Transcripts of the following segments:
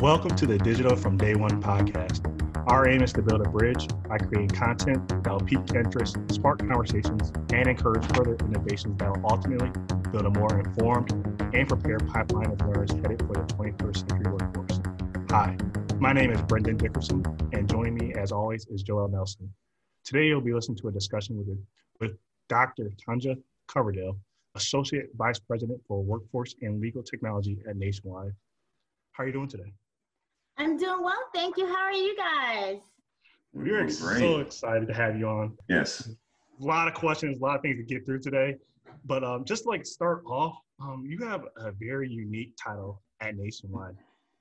Welcome to the Digital from Day One podcast. Our aim is to build a bridge by creating content that will pique interest, spark conversations, and encourage further innovations that will ultimately build a more informed and prepared pipeline of learners headed for the 21st century workforce. Hi, my name is Brendan Dickerson, and joining me, as always, is Joel Nelson. Today, you'll be listening to a discussion with, with Dr. Tanja Coverdale, Associate Vice President for Workforce and Legal Technology at Nationwide. How are you doing today? I'm doing well, thank you. How are you guys? We're ex- so excited to have you on. Yes. A lot of questions, a lot of things to get through today. But um, just like start off, um, you have a very unique title at Nationwide.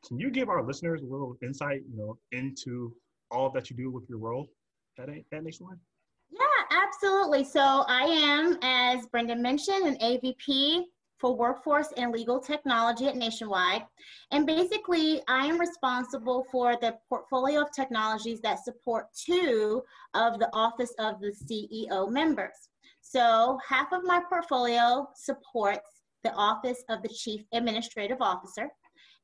Can you give our listeners a little insight, you know, into all that you do with your role at, at Nationwide? Yeah, absolutely. So I am, as Brendan mentioned, an AVP for workforce and legal technology at Nationwide. And basically, I am responsible for the portfolio of technologies that support two of the Office of the CEO members. So, half of my portfolio supports the Office of the Chief Administrative Officer,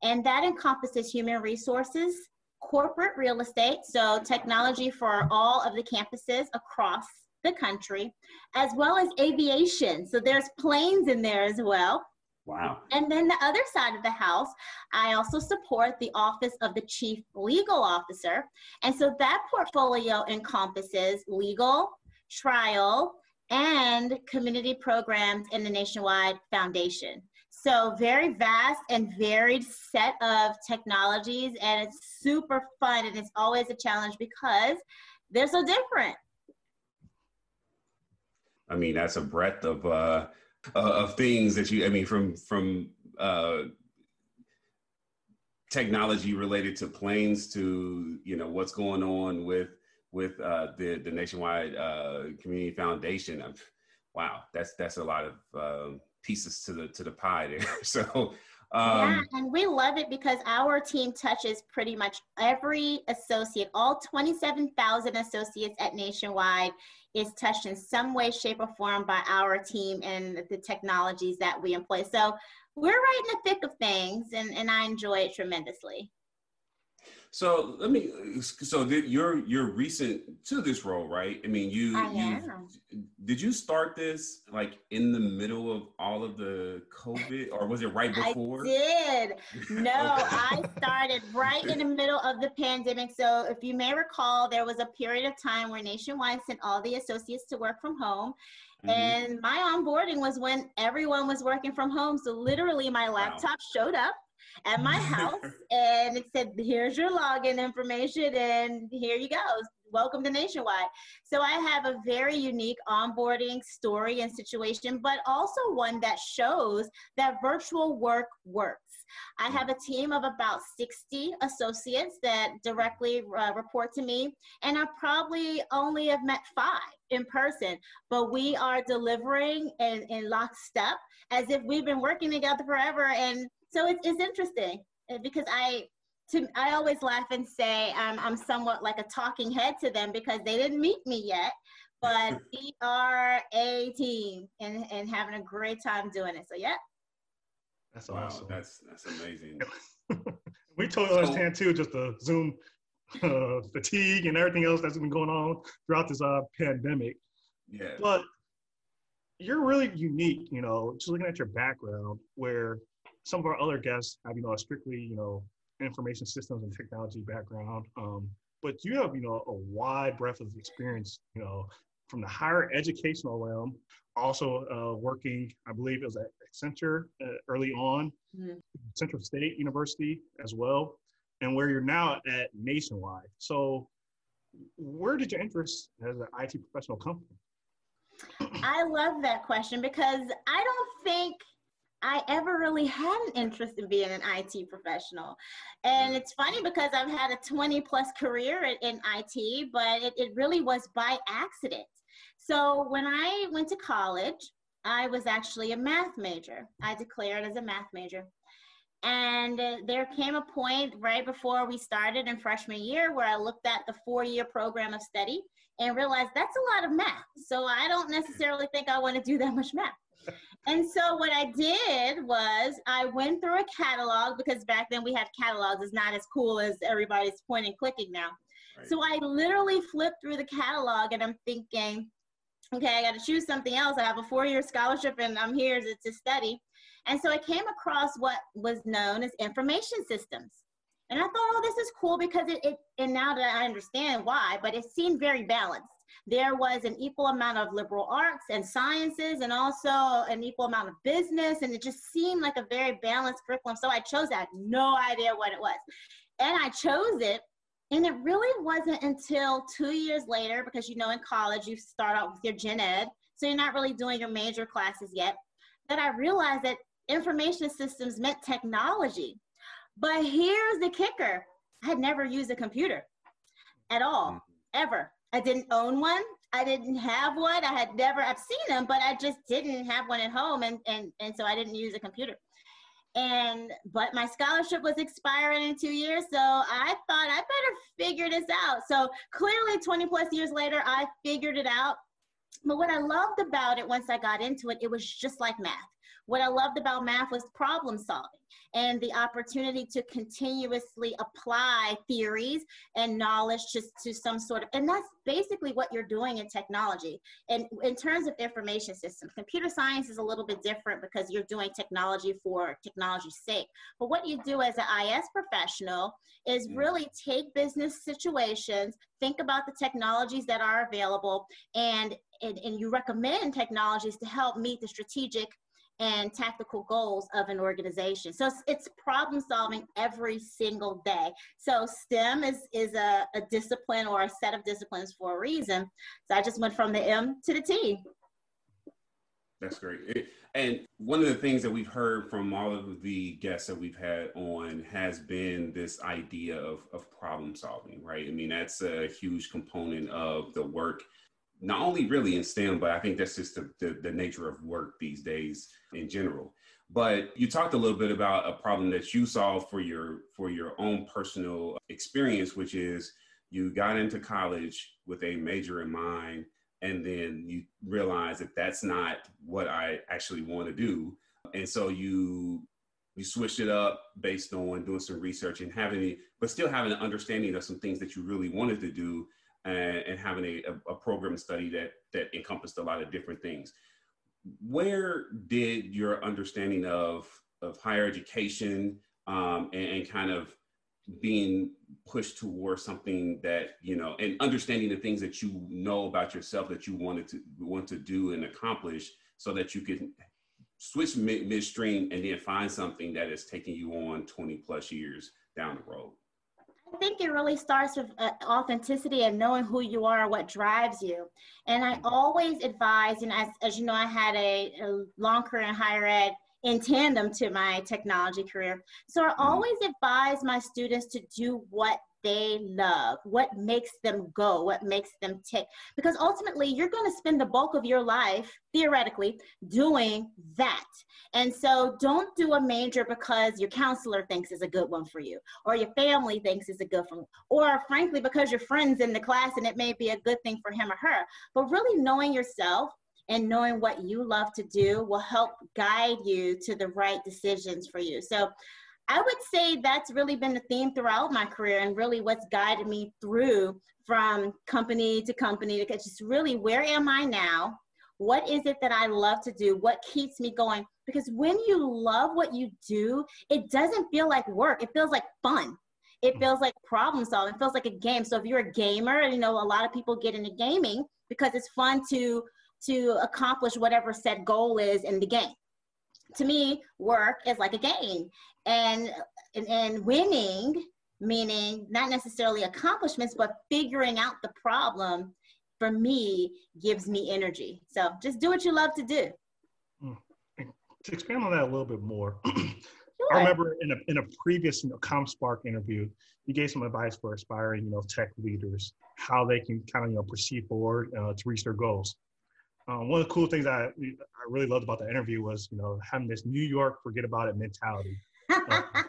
and that encompasses human resources, corporate real estate, so technology for all of the campuses across the country, as well as aviation. So there's planes in there as well. Wow. And then the other side of the house, I also support the Office of the Chief Legal Officer. And so that portfolio encompasses legal, trial, and community programs in the Nationwide Foundation. So, very vast and varied set of technologies, and it's super fun. And it's always a challenge because they're so different. I mean, that's a breadth of uh, uh, of things that you. I mean, from from uh, technology related to planes to you know what's going on with with uh, the the nationwide uh, community foundation. wow, that's that's a lot of uh, pieces to the to the pie there. so um, yeah, and we love it because our team touches pretty much every associate. All 27,000 associates at Nationwide is touched in some way, shape, or form by our team and the technologies that we employ. So we're right in the thick of things, and, and I enjoy it tremendously. So let me. So did you're you're recent to this role, right? I mean, you I you did you start this like in the middle of all of the COVID, or was it right before? I did. No, I started right in the middle of the pandemic. So if you may recall, there was a period of time where Nationwide sent all the associates to work from home. Mm-hmm. And my onboarding was when everyone was working from home. So literally, my laptop wow. showed up at my house and it said, here's your login information and here you go. Welcome to Nationwide. So I have a very unique onboarding story and situation, but also one that shows that virtual work works. I have a team of about 60 associates that directly uh, report to me, and I probably only have met five in person, but we are delivering in, in lockstep as if we've been working together forever. And so it's, it's interesting uh, because I to I always laugh and say um, I'm somewhat like a talking head to them because they didn't meet me yet, but we are a team and, and having a great time doing it. So yeah. That's wow, awesome. That's that's amazing. we totally understand too, just the Zoom uh, fatigue and everything else that's been going on throughout this uh, pandemic. Yeah. But you're really unique, you know, just looking at your background, where some of our other guests have, you know, a strictly, you know, information systems and technology background. Um, but you have, you know, a wide breadth of experience, you know, from the higher educational realm, also uh, working, I believe it was at Accenture uh, early on, mm-hmm. Central State University as well, and where you're now at Nationwide. So where did your interest as an IT professional come from? I love that question because I don't think I ever really had an interest in being an IT professional. And it's funny because I've had a 20 plus career in, in IT, but it, it really was by accident. So when I went to college, I was actually a math major. I declared as a math major. And uh, there came a point right before we started in freshman year where I looked at the four year program of study and realized that's a lot of math. So I don't necessarily think I want to do that much math. And so what I did was I went through a catalog because back then we had catalogs. It's not as cool as everybody's point and clicking now. Right. So I literally flipped through the catalog and I'm thinking, okay, I got to choose something else. I have a four-year scholarship and I'm here to, to study. And so I came across what was known as information systems. And I thought, oh, this is cool because it, it, and now that I understand why, but it seemed very balanced. There was an equal amount of liberal arts and sciences and also an equal amount of business. And it just seemed like a very balanced curriculum. So I chose that, no idea what it was. And I chose it and it really wasn't until two years later, because you know, in college, you start out with your gen ed, so you're not really doing your major classes yet, that I realized that information systems meant technology. But here's the kicker I had never used a computer at all, mm-hmm. ever. I didn't own one. I didn't have one. I had never, I've seen them, but I just didn't have one at home. And, and, and so I didn't use a computer and but my scholarship was expiring in two years so i thought i better figure this out so clearly 20 plus years later i figured it out but what i loved about it once i got into it it was just like math what I loved about math was problem solving and the opportunity to continuously apply theories and knowledge just to some sort of, and that's basically what you're doing in technology. And in terms of information systems, computer science is a little bit different because you're doing technology for technology's sake. But what you do as an IS professional is mm. really take business situations, think about the technologies that are available, and, and, and you recommend technologies to help meet the strategic and tactical goals of an organization. So it's, it's problem solving every single day. So STEM is, is a, a discipline or a set of disciplines for a reason. So I just went from the M to the T. That's great. And one of the things that we've heard from all of the guests that we've had on has been this idea of, of problem solving, right? I mean, that's a huge component of the work not only really in STEM, but I think that's just the, the, the, nature of work these days in general. But you talked a little bit about a problem that you solved for your for your own personal experience, which is you got into college with a major in mind, and then you realize that that's not what I actually want to do, and so you you switched it up based on doing some research and having, but still having an understanding of some things that you really wanted to do and, and having a, a, program study that that encompassed a lot of different things. Where did your understanding of of higher education um, and, and kind of being pushed towards something that you know and understanding the things that you know about yourself that you wanted to want to do and accomplish so that you can switch mid- midstream and then find something that is taking you on 20 plus years down the road I think it really starts with uh, authenticity and knowing who you are, and what drives you. And I always advise, and as, as you know, I had a, a long career in higher ed in tandem to my technology career. So I mm-hmm. always advise my students to do what they love, what makes them go, what makes them tick. Because ultimately, you're going to spend the bulk of your life, theoretically, doing that. And so don't do a major because your counselor thinks is a good one for you, or your family thinks is a good one, or frankly, because your friends in the class and it may be a good thing for him or her. But really knowing yourself and knowing what you love to do will help guide you to the right decisions for you. So I would say that's really been the theme throughout my career and really what's guided me through from company to company to just really where am I now? What is it that I love to do? What keeps me going? Because when you love what you do, it doesn't feel like work. It feels like fun. It feels like problem solving. It feels like a game. So if you're a gamer, you know, a lot of people get into gaming because it's fun to to accomplish whatever set goal is in the game to me, work is like a game, and and, and winning meaning not necessarily accomplishments, but figuring out the problem for me gives me energy. So just do what you love to do. Hmm. To expand on that a little bit more, sure. I remember in a, in a previous you know, ComSpark interview, you gave some advice for aspiring, you know, tech leaders, how they can kind of, you know, proceed forward uh, to reach their goals. Um, one of the cool things I, I really loved about the interview was, you know, having this New York forget about it mentality. Uh,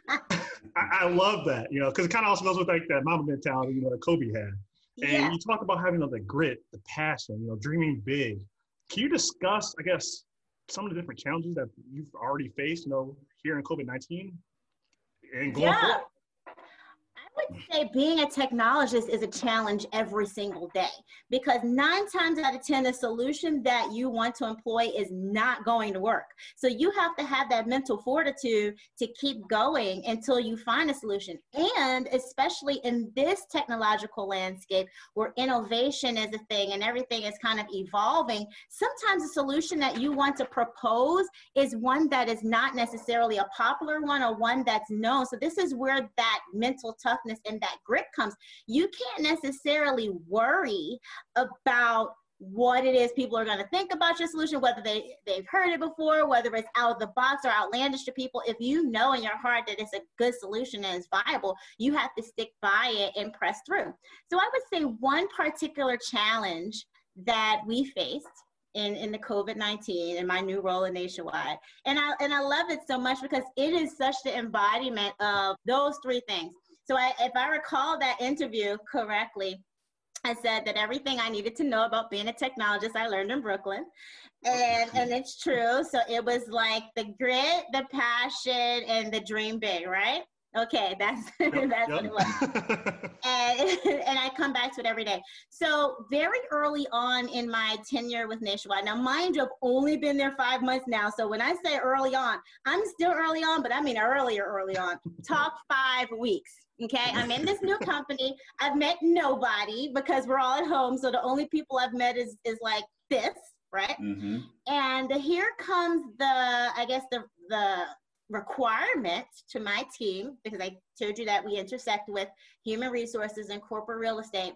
I, I, love that, you know, because it kind of also goes with like that Mamba mentality, you know, that Kobe had. And yeah. you talk about having you know, the grit, the passion, you know, dreaming big. Can you discuss, I guess, some of the different challenges that you've already faced, you know, here in COVID nineteen, and going yeah. forward? Would say being a technologist is a challenge every single day because nine times out of 10, the solution that you want to employ is not going to work. So you have to have that mental fortitude to keep going until you find a solution. And especially in this technological landscape where innovation is a thing and everything is kind of evolving, sometimes the solution that you want to propose is one that is not necessarily a popular one or one that's known. So this is where that mental toughness and that grit comes, you can't necessarily worry about what it is people are going to think about your solution, whether they, they've heard it before, whether it's out of the box or outlandish to people. If you know in your heart that it's a good solution and it's viable, you have to stick by it and press through. So I would say one particular challenge that we faced in, in the COVID-19 and my new role in Nationwide. And I, and I love it so much because it is such the embodiment of those three things. So I, if I recall that interview correctly, I said that everything I needed to know about being a technologist I learned in Brooklyn. And and it's true. So it was like the grit, the passion, and the dream big, right? Okay, that's yep, that's yep. what it was. and, and I come back to it every day. So very early on in my tenure with Nationwide, now mind you, I've only been there five months now. So when I say early on, I'm still early on, but I mean earlier, early on. Top five weeks. Okay, I'm in this new company. I've met nobody because we're all at home. So the only people I've met is is like this, right? Mm-hmm. And here comes the, I guess the the requirement to my team because I told you that we intersect with human resources and corporate real estate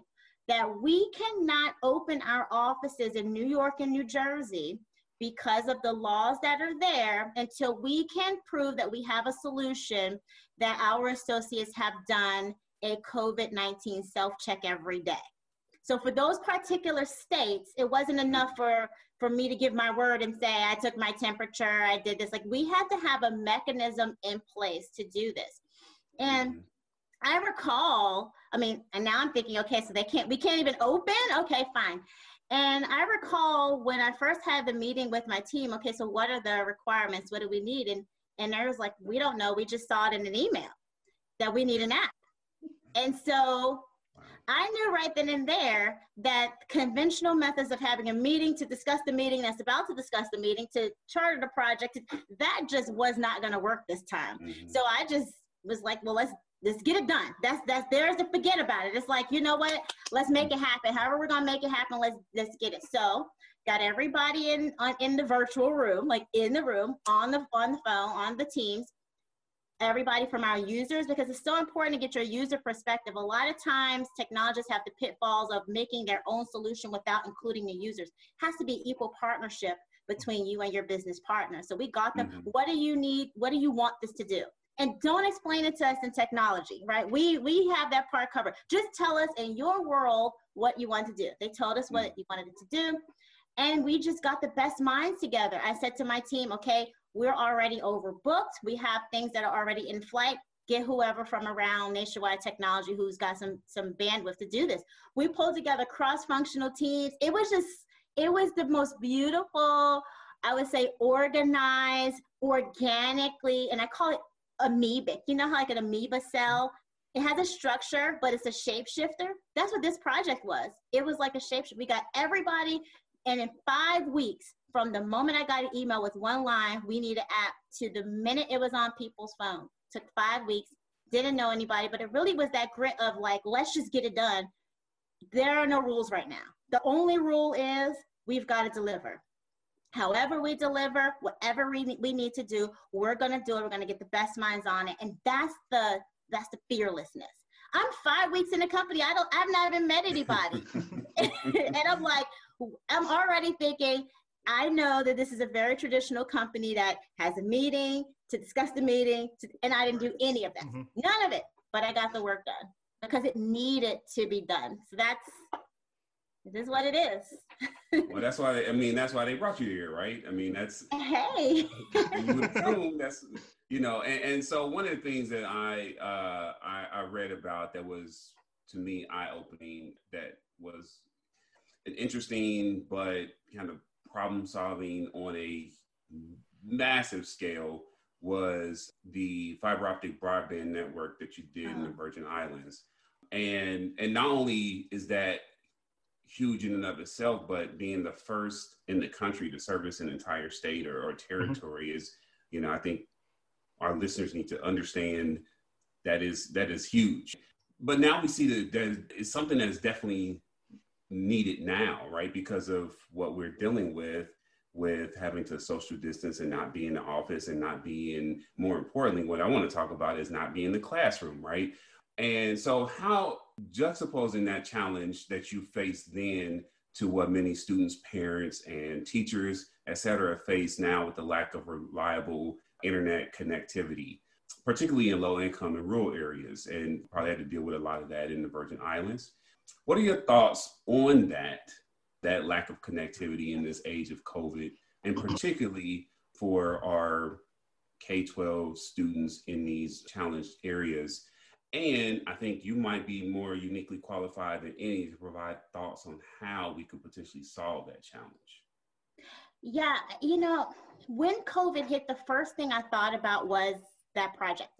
that we cannot open our offices in New York and New Jersey because of the laws that are there until we can prove that we have a solution that our associates have done a COVID 19 self check every day. So for those particular states, it wasn't enough for, for me to give my word and say, I took my temperature, I did this. Like we had to have a mechanism in place to do this. And mm-hmm. I recall, I mean, and now I'm thinking, okay, so they can't, we can't even open? Okay, fine. And I recall when I first had the meeting with my team, okay, so what are the requirements? What do we need? And and I was like, we don't know. We just saw it in an email that we need an app. And so I knew right then and there that conventional methods of having a meeting to discuss the meeting that's about to discuss the meeting to charter the project, that just was not going to work this time. Mm-hmm. So I just was like, well, let's let's get it done. That's that's there's to forget about it. It's like, you know what? Let's make it happen. However we're gonna make it happen, let's let's get it. So got everybody in on in the virtual room, like in the room, on the on the phone, on the teams. Everybody from our users, because it's so important to get your user perspective. A lot of times, technologists have the pitfalls of making their own solution without including the users. It has to be equal partnership between you and your business partner. So we got them. Mm-hmm. What do you need? What do you want this to do? And don't explain it to us in technology right we we have that part covered just tell us in your world what you want to do they told us what mm. you wanted it to do and we just got the best minds together. I said to my team, okay, we're already overbooked. We have things that are already in flight. Get whoever from around Nationwide Technology who's got some some bandwidth to do this. We pulled together cross-functional teams. It was just, it was the most beautiful, I would say, organized, organically, and I call it amoebic. You know how like an amoeba cell it has a structure, but it's a shapeshifter. That's what this project was. It was like a shapeshifter. We got everybody and in five weeks, from the moment I got an email with one line, we need an app, to the minute it was on people's phone, took five weeks. Didn't know anybody, but it really was that grit of like, let's just get it done. There are no rules right now. The only rule is we've got to deliver. However, we deliver, whatever we, we need to do, we're going to do it. We're going to get the best minds on it. And that's the that's the fearlessness. I'm five weeks in the company. I don't I've not even met anybody. and I'm like, I'm already thinking, I know that this is a very traditional company that has a meeting to discuss the meeting, to, and I didn't do any of that. Mm-hmm. None of it. But I got the work done because it needed to be done. So that's it is what it is. well, that's why they, I mean that's why they brought you here, right? I mean that's hey. you would assume that's you know, and, and so one of the things that I, uh, I I read about that was to me eye opening that was an interesting but kind of problem solving on a massive scale was the fiber optic broadband network that you did in the uh-huh. Virgin Islands. And and not only is that huge in and of itself, but being the first in the country to service an entire state or, or mm-hmm. territory mm-hmm. is, you know, I think our listeners need to understand that is that is huge. But now we see that that is something that is definitely needed now, right? Because of what we're dealing with with having to social distance and not be in the office and not be in more importantly what i want to talk about is not be in the classroom right and so how juxtaposing that challenge that you faced then to what many students parents and teachers et cetera face now with the lack of reliable internet connectivity particularly in low income and rural areas and probably had to deal with a lot of that in the virgin islands what are your thoughts on that that lack of connectivity in this age of COVID, and particularly for our K 12 students in these challenged areas. And I think you might be more uniquely qualified than any to provide thoughts on how we could potentially solve that challenge. Yeah, you know, when COVID hit, the first thing I thought about was that project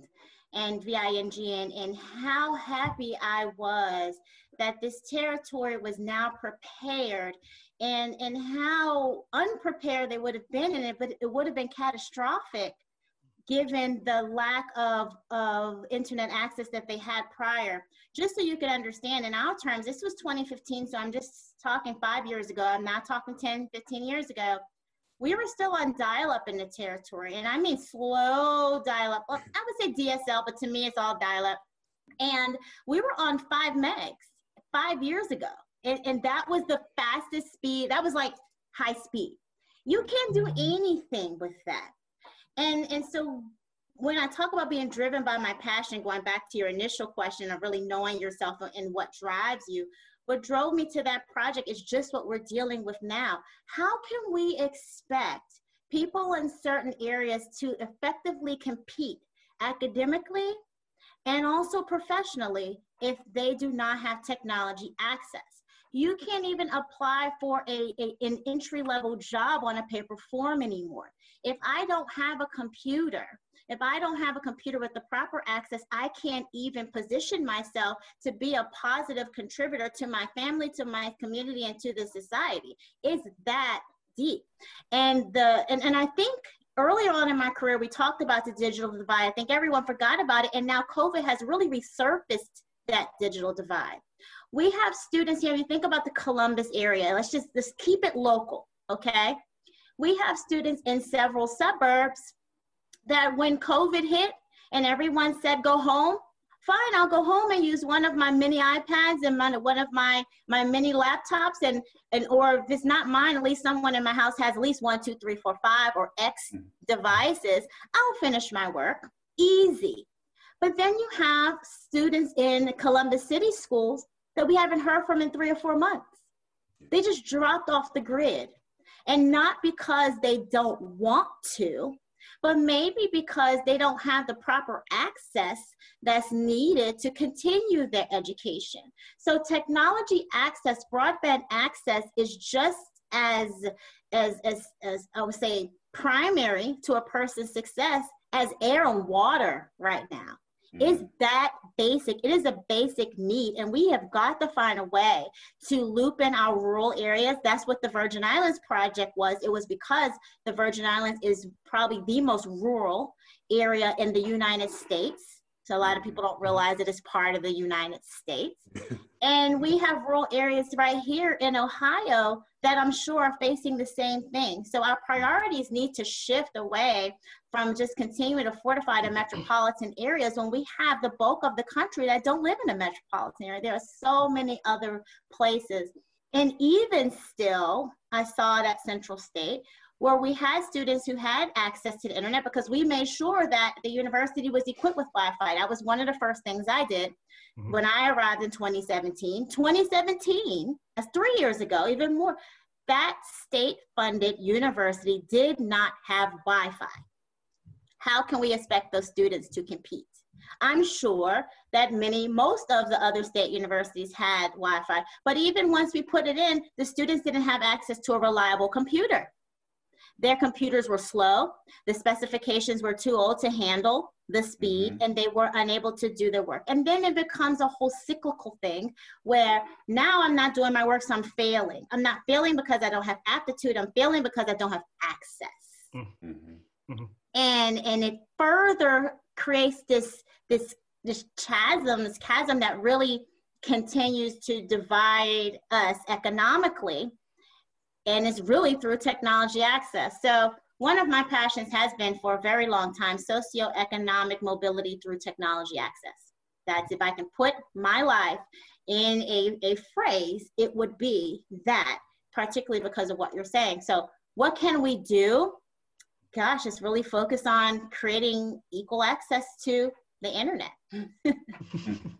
and VINGN and how happy I was that this territory was now prepared and, and how unprepared they would have been in it, but it would have been catastrophic given the lack of, of internet access that they had prior. Just so you can understand, in our terms, this was 2015, so I'm just talking five years ago. I'm not talking 10, 15 years ago we were still on dial up in the territory. And I mean slow dial up. Well, I would say DSL, but to me, it's all dial up. And we were on five megs five years ago. And, and that was the fastest speed. That was like high speed. You can't do anything with that. And, and so when I talk about being driven by my passion, going back to your initial question of really knowing yourself and what drives you, what drove me to that project is just what we're dealing with now. How can we expect people in certain areas to effectively compete academically and also professionally if they do not have technology access? You can't even apply for a, a an entry level job on a paper form anymore. If I don't have a computer, if I don't have a computer with the proper access, I can't even position myself to be a positive contributor to my family, to my community, and to the society. It's that deep. And the and, and I think earlier on in my career, we talked about the digital divide. I think everyone forgot about it. And now COVID has really resurfaced that digital divide. We have students here, you think about the Columbus area, let's just, just keep it local, okay? We have students in several suburbs that when COVID hit and everyone said go home, fine, I'll go home and use one of my mini iPads and my, one of my, my mini laptops and, and, or if it's not mine, at least someone in my house has at least one, two, three, four, five or X mm-hmm. devices. I'll finish my work, easy. But then you have students in Columbus City schools that we haven't heard from in three or four months. They just dropped off the grid. And not because they don't want to, but maybe because they don't have the proper access that's needed to continue their education. So technology access, broadband access is just as, as, as, as I would say, primary to a person's success as air and water right now mm-hmm. is that basic. It is a basic need, and we have got to find a way to loop in our rural areas. That's what the Virgin Islands project was. It was because the Virgin Islands is probably the most rural area in the United States. So a lot of people don't realize it is part of the United States. and we have rural areas right here in Ohio that I'm sure are facing the same thing. So our priorities need to shift away from just continuing to fortify the metropolitan areas when we have the bulk of the country that don't live in a metropolitan area. There are so many other places. And even still, I saw it at Central State where we had students who had access to the internet because we made sure that the university was equipped with Wi-Fi. That was one of the first things I did mm-hmm. when I arrived in 2017. 2017, that's three years ago, even more, that state-funded university did not have Wi-Fi how can we expect those students to compete? I'm sure that many, most of the other state universities had Wi-Fi, but even once we put it in, the students didn't have access to a reliable computer. Their computers were slow, the specifications were too old to handle the speed, mm-hmm. and they were unable to do their work. And then it becomes a whole cyclical thing where now I'm not doing my work, so I'm failing. I'm not failing because I don't have aptitude, I'm failing because I don't have access. Mm-hmm. Mm-hmm. And and it further creates this this this chasm, this chasm that really continues to divide us economically and it's really through technology access. So one of my passions has been for a very long time socioeconomic mobility through technology access. That's if I can put my life in a, a phrase, it would be that, particularly because of what you're saying. So, what can we do? Gosh, it's really focus on creating equal access to the internet.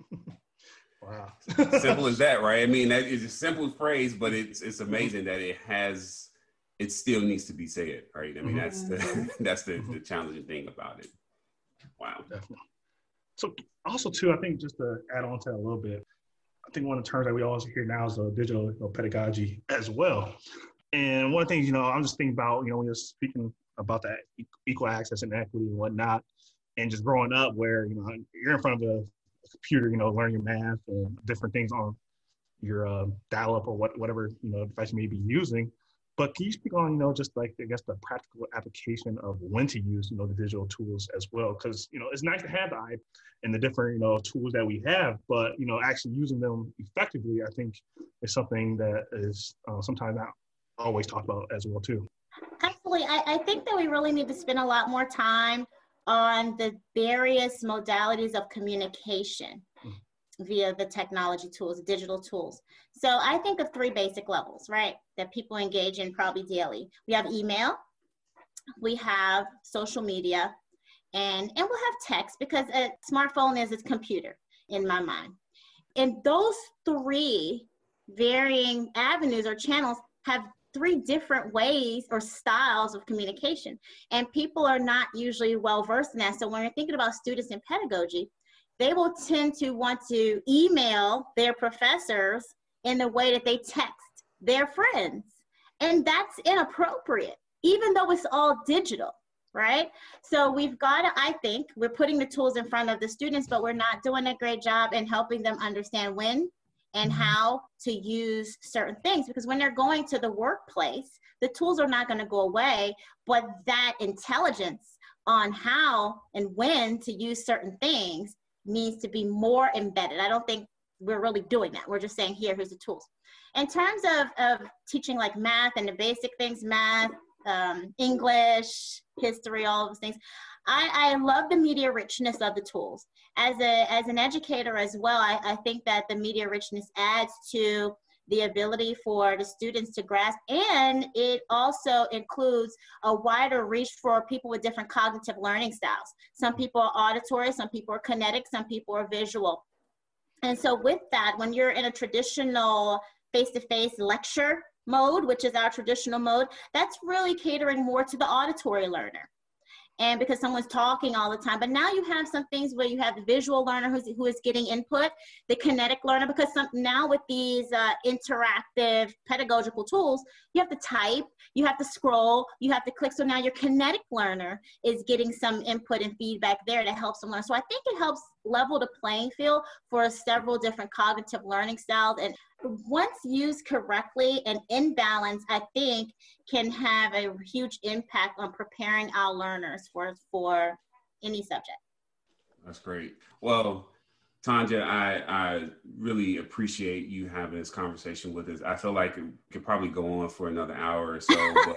Wow. simple as that, right? I mean, that is a simple phrase, but it's it's mm-hmm. amazing that it has it still needs to be said, right? I mean, mm-hmm. that's the mm-hmm. that's the, the mm-hmm. challenging thing about it. Wow. Definitely. So also too, I think just to add on to that a little bit, I think one of the terms that we always hear now is the digital you know, pedagogy as well. And one of the things, you know, I'm just thinking about, you know, when you're speaking about that equal access and equity and whatnot, and just growing up where, you know, you're in front of a computer, you know, learn your math and different things on your uh, dial-up or what, whatever you know device you may be using. But can you speak on, you know, just like I guess the practical application of when to use, you know, the digital tools as well? Because you know, it's nice to have the iPad and the different, you know, tools that we have, but you know, actually using them effectively, I think, is something that is uh, sometimes not always talked about as well too. Absolutely, I, I think that we really need to spend a lot more time on the various modalities of communication mm-hmm. via the technology tools, digital tools. So I think of three basic levels, right, that people engage in probably daily. We have email, we have social media, and, and we'll have text because a smartphone is a computer in my mind. And those three varying avenues or channels have three different ways or styles of communication. And people are not usually well versed in that. So when you're thinking about students in pedagogy, they will tend to want to email their professors in the way that they text their friends. And that's inappropriate, even though it's all digital, right? So we've got to, I think, we're putting the tools in front of the students, but we're not doing a great job in helping them understand when and mm-hmm. how to use certain things because when they're going to the workplace the tools are not going to go away but that intelligence on how and when to use certain things needs to be more embedded. I don't think we're really doing that. We're just saying here here's the tools. In terms of, of teaching like math and the basic things math um, english history all those things I, I love the media richness of the tools. As a as an educator as well, I, I think that the media richness adds to the ability for the students to grasp and it also includes a wider reach for people with different cognitive learning styles. Some people are auditory some people are kinetic some people are visual. And so with that when you're in a traditional face-to-face lecture mode which is our traditional mode that's really catering more to the auditory learner and because someone's talking all the time. But now you have some things where you have the visual learner who's, who is getting input, the kinetic learner, because some, now with these uh, interactive pedagogical tools, you have to type, you have to scroll, you have to click. So now your kinetic learner is getting some input and feedback there to help learn. So I think it helps level the playing field for several different cognitive learning styles. And once used correctly and in balance, I think can have a huge impact on preparing our learners for, for any subject. That's great. Well, Tanja, I, I really appreciate you having this conversation with us. I feel like it could probably go on for another hour or so, but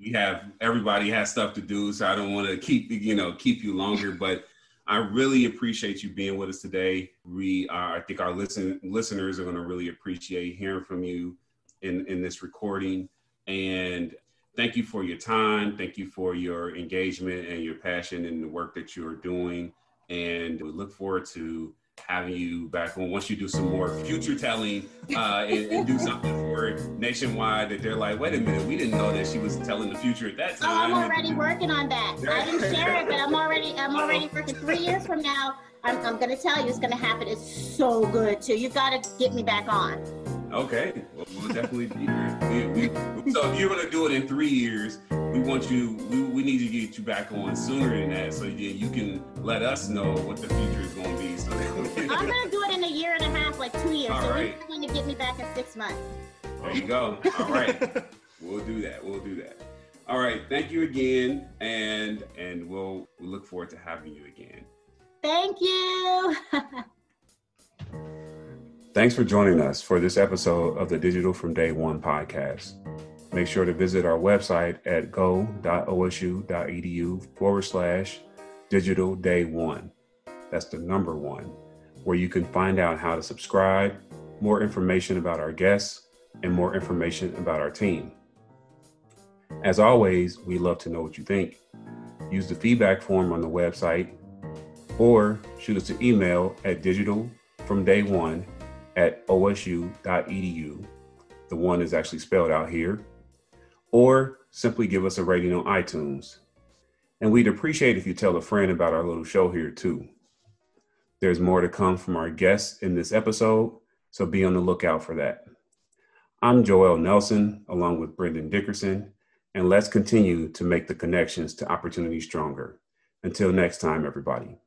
we have everybody has stuff to do, so I don't want to keep you know keep you longer. But I really appreciate you being with us today. We are, I think our listen, listeners are going to really appreciate hearing from you in, in this recording. And thank you for your time. Thank you for your engagement and your passion in the work that you're doing. And we look forward to having you back on once you do some more future telling uh, and, and, do something for it nationwide that they're like, wait a minute, we didn't know that she was telling the future at that time. Oh, I'm already working on that. I didn't share it, but I'm already I'm already working. Three years from now, I'm, I'm gonna tell you it's gonna happen. It's so good too. You gotta get me back on. Okay, well, we'll definitely be here. We, we, so if you're gonna do it in three years, we want you. We, we need to get you back on sooner than that, so you, you can let us know what the future is gonna be. So I'm gonna do it in a year and a half, like two years. All so right. you're going to get me back in six months. There you go. All right, we'll do that. We'll do that. All right, thank you again, and and we'll we look forward to having you again. Thank you. Thanks for joining us for this episode of the Digital from Day One podcast. Make sure to visit our website at go.osu.edu forward slash digital day one. That's the number one, where you can find out how to subscribe, more information about our guests, and more information about our team. As always, we love to know what you think. Use the feedback form on the website or shoot us an email at digital from day one at osu.edu. The one is actually spelled out here. Or simply give us a rating on iTunes. And we'd appreciate if you tell a friend about our little show here too. There's more to come from our guests in this episode, so be on the lookout for that. I'm Joel Nelson, along with Brendan Dickerson, and let's continue to make the connections to opportunity stronger. Until next time, everybody.